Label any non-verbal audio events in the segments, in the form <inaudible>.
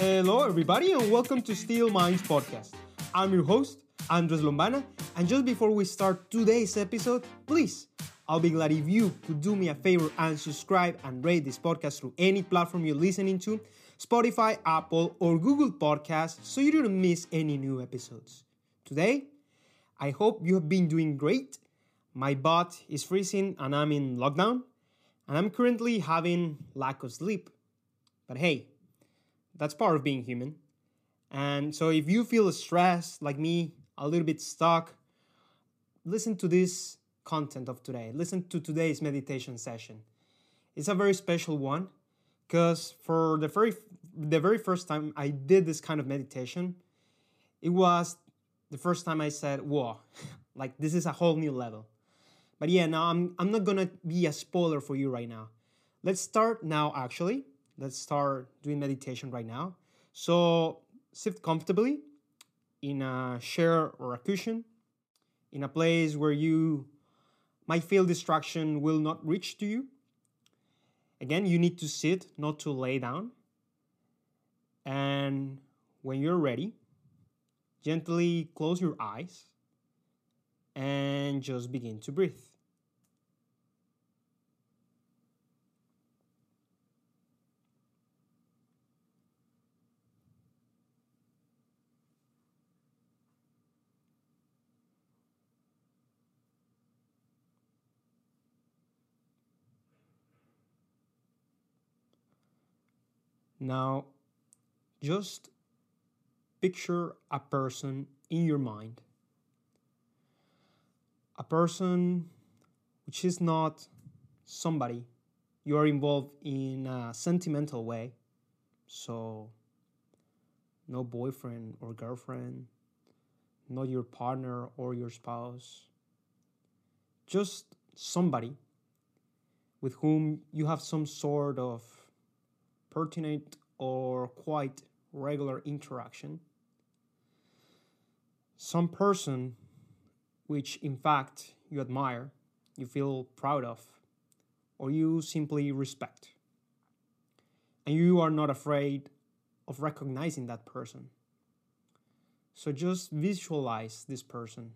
Hello, everybody, and welcome to Steel Minds Podcast. I'm your host, Andres Lombana, and just before we start today's episode, please, I'll be glad if you could do me a favor and subscribe and rate this podcast through any platform you're listening to Spotify, Apple, or Google Podcasts so you don't miss any new episodes. Today, I hope you have been doing great. My butt is freezing and I'm in lockdown, and I'm currently having lack of sleep. But hey, that's part of being human. And so if you feel stressed like me, a little bit stuck, listen to this content of today. Listen to today's meditation session. It's a very special one because for the very the very first time I did this kind of meditation, it was the first time I said, "Whoa, <laughs> like this is a whole new level." But yeah, now I'm I'm not gonna be a spoiler for you right now. Let's start now. Actually, let's start doing meditation right now. So sit comfortably in a chair or a cushion, in a place where you might feel distraction will not reach to you. Again, you need to sit, not to lay down. And when you're ready, gently close your eyes and just begin to breathe. Now, just picture a person in your mind. A person which is not somebody you are involved in a sentimental way. So, no boyfriend or girlfriend, not your partner or your spouse. Just somebody with whom you have some sort of pertinent or quite regular interaction. Some person which, in fact, you admire, you feel proud of, or you simply respect. And you are not afraid of recognizing that person. So just visualize this person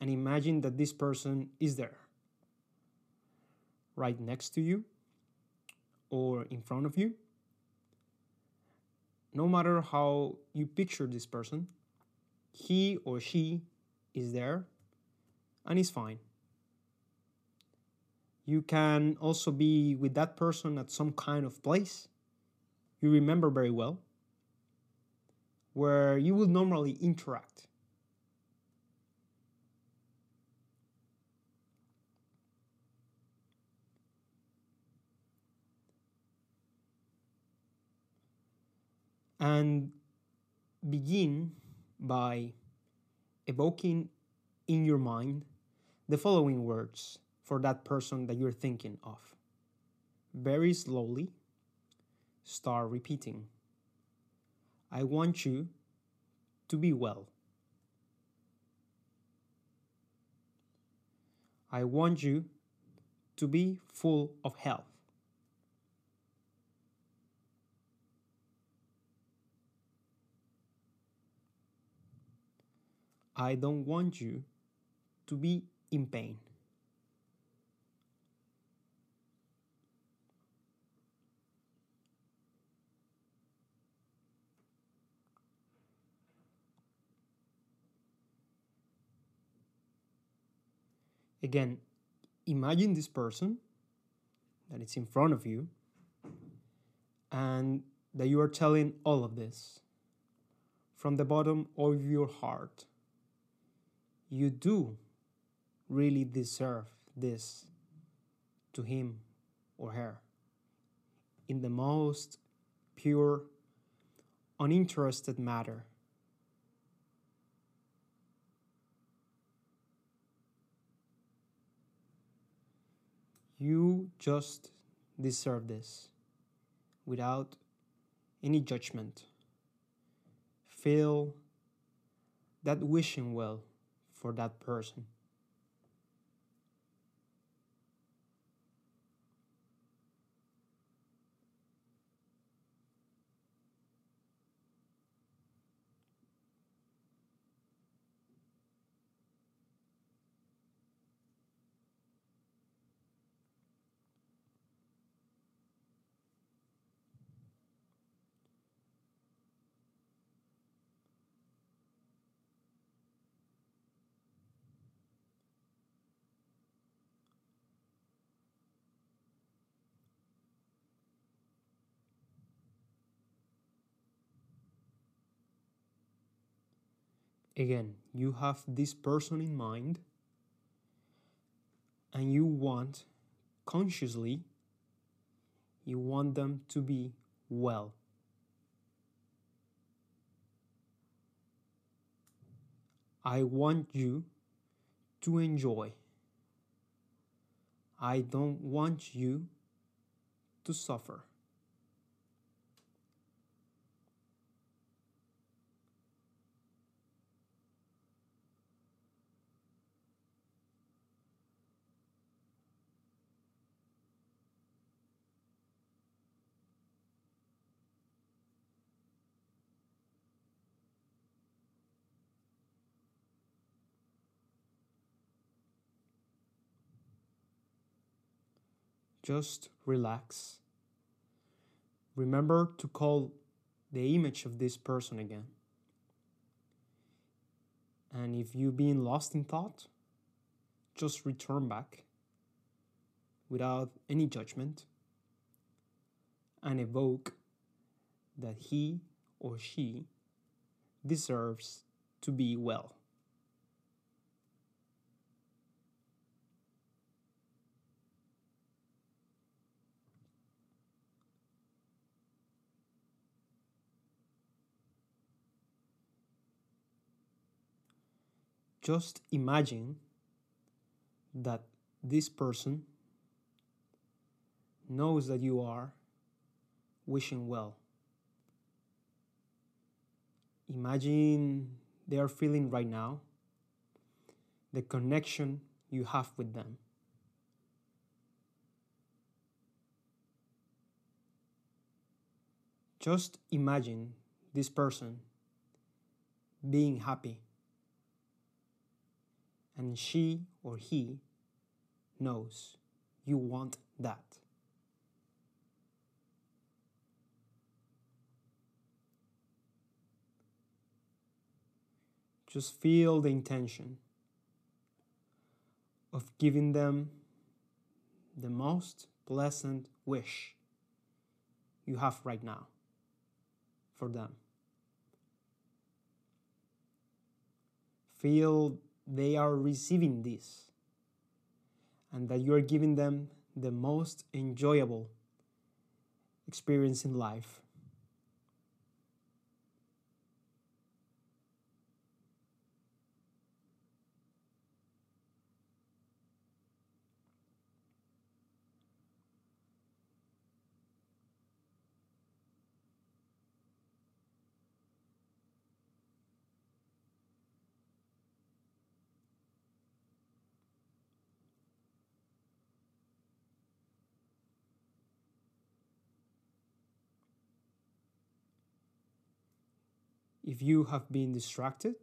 and imagine that this person is there, right next to you or in front of you. No matter how you picture this person, he or she is there and is fine. You can also be with that person at some kind of place you remember very well, where you would normally interact. And begin by evoking in your mind the following words for that person that you're thinking of. Very slowly, start repeating I want you to be well. I want you to be full of health. I don't want you to be in pain. Again, imagine this person that is in front of you and that you are telling all of this from the bottom of your heart you do really deserve this to him or her in the most pure, uninterested matter. You just deserve this without any judgment. Feel that wishing well for that person. Again, you have this person in mind and you want consciously, you want them to be well. I want you to enjoy. I don't want you to suffer. Just relax. Remember to call the image of this person again. And if you've been lost in thought, just return back without any judgment and evoke that he or she deserves to be well. Just imagine that this person knows that you are wishing well. Imagine they are feeling right now the connection you have with them. Just imagine this person being happy and she or he knows you want that. Just feel the intention of giving them the most pleasant wish you have right now for them. Feel they are receiving this and that you are giving them the most enjoyable experience in life. If you have been distracted,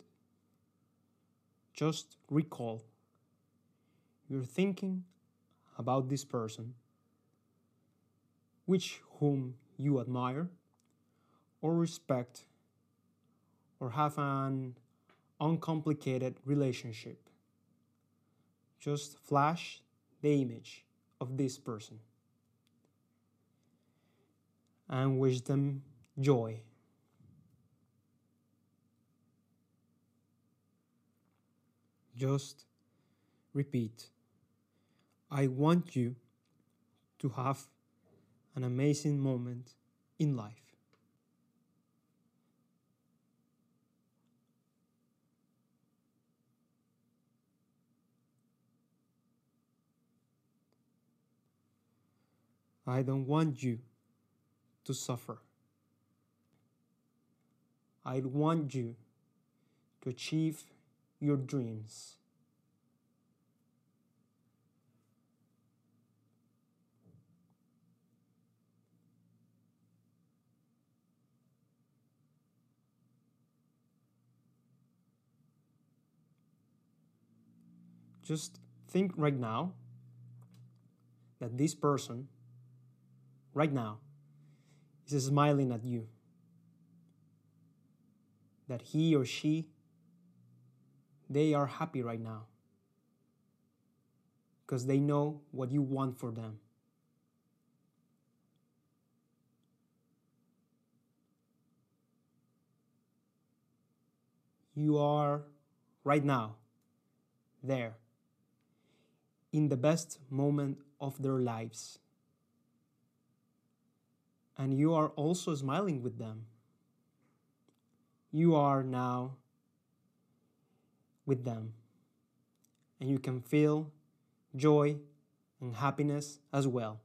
just recall you're thinking about this person, which whom you admire or respect or have an uncomplicated relationship. Just flash the image of this person and wish them joy. Just repeat I want you to have an amazing moment in life. I don't want you to suffer. I want you to achieve your dreams. Just think right now that this person, right now, is smiling at you. That he or she they are happy right now because they know what you want for them. you are right now there in the best moment of their lives. And you are also smiling with them. You are now with them. And you can feel joy and happiness as well.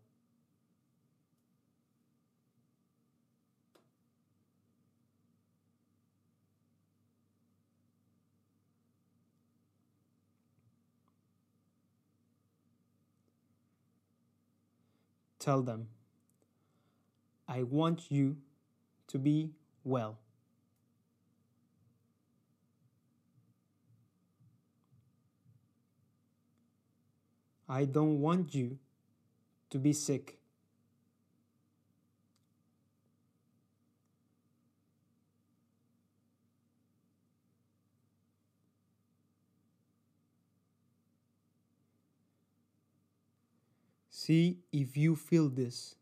Tell them, I want you to be well. I don't want you to be sick. See if you feel this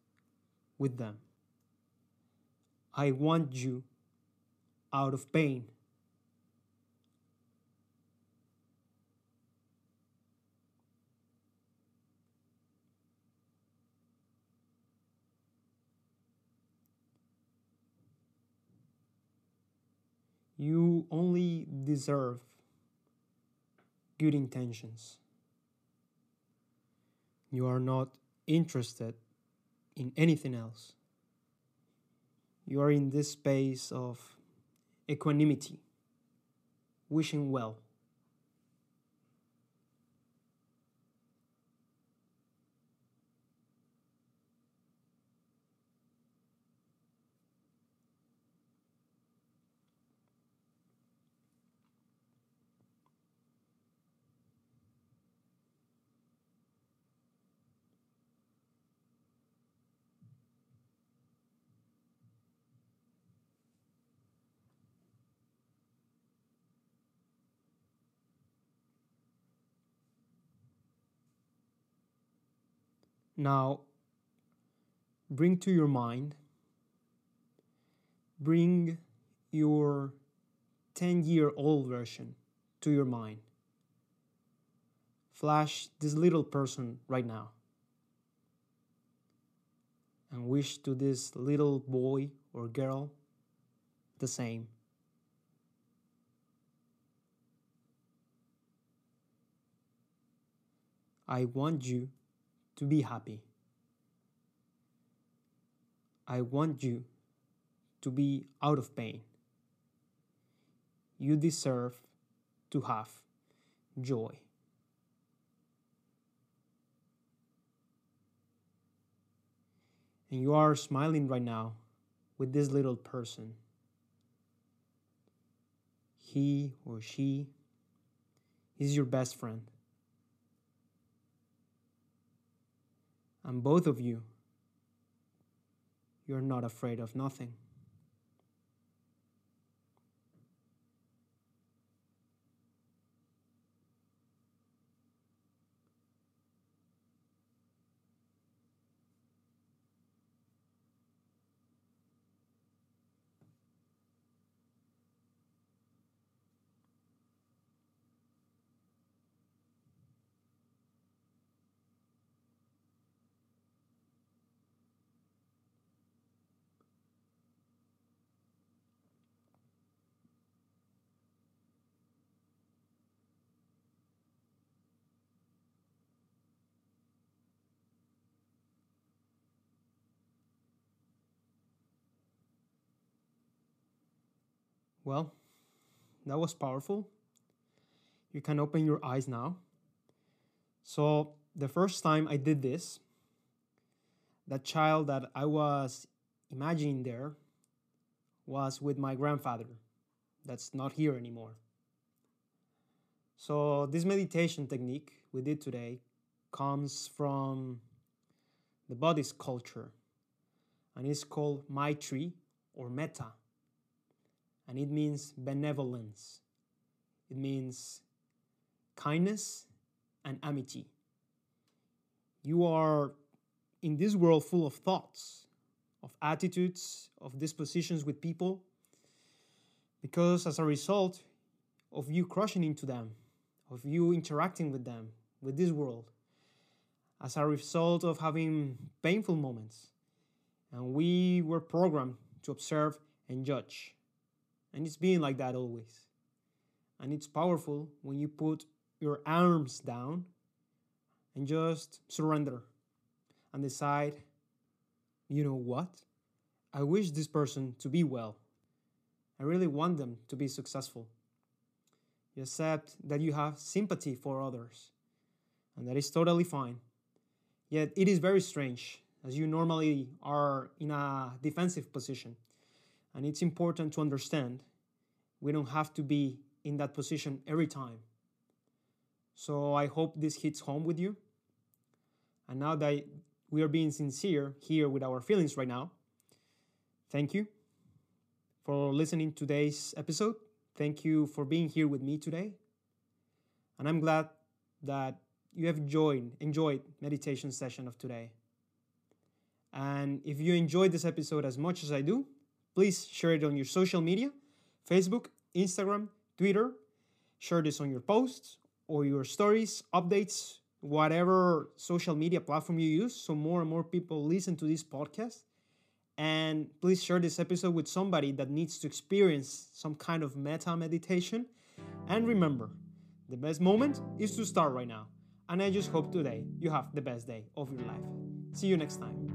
with them. I want you out of pain. You only deserve good intentions. You are not interested in anything else. You are in this space of equanimity, wishing well. Now, bring to your mind, bring your 10 year old version to your mind. Flash this little person right now and wish to this little boy or girl the same. I want you to be happy. I want you to be out of pain. You deserve to have joy. And you are smiling right now with this little person. He or she is your best friend. And both of you, you're not afraid of nothing. Well, that was powerful. You can open your eyes now. So, the first time I did this, that child that I was imagining there was with my grandfather, that's not here anymore. So, this meditation technique we did today comes from the Buddhist culture and it's called Maitri or Metta and it means benevolence. It means kindness and amity. You are in this world full of thoughts, of attitudes, of dispositions with people, because as a result, of you crushing into them, of you interacting with them, with this world, as a result of having painful moments. And we were programmed to observe and judge. And it's been like that always. And it's powerful when you put your arms down and just surrender and decide, you know what? I wish this person to be well. I really want them to be successful. You accept that you have sympathy for others, and that is totally fine. Yet it is very strange, as you normally are in a defensive position. And it's important to understand we don't have to be in that position every time. So I hope this hits home with you. And now that we are being sincere here with our feelings right now, thank you for listening to today's episode. Thank you for being here with me today. And I'm glad that you have enjoyed enjoyed meditation session of today. And if you enjoyed this episode as much as I do, please share it on your social media, Facebook, Instagram, Twitter. Share this on your posts or your stories, updates, whatever social media platform you use so more and more people listen to this podcast. And please share this episode with somebody that needs to experience some kind of Metta meditation. And remember, the best moment is to start right now. And I just hope today you have the best day of your life. See you next time.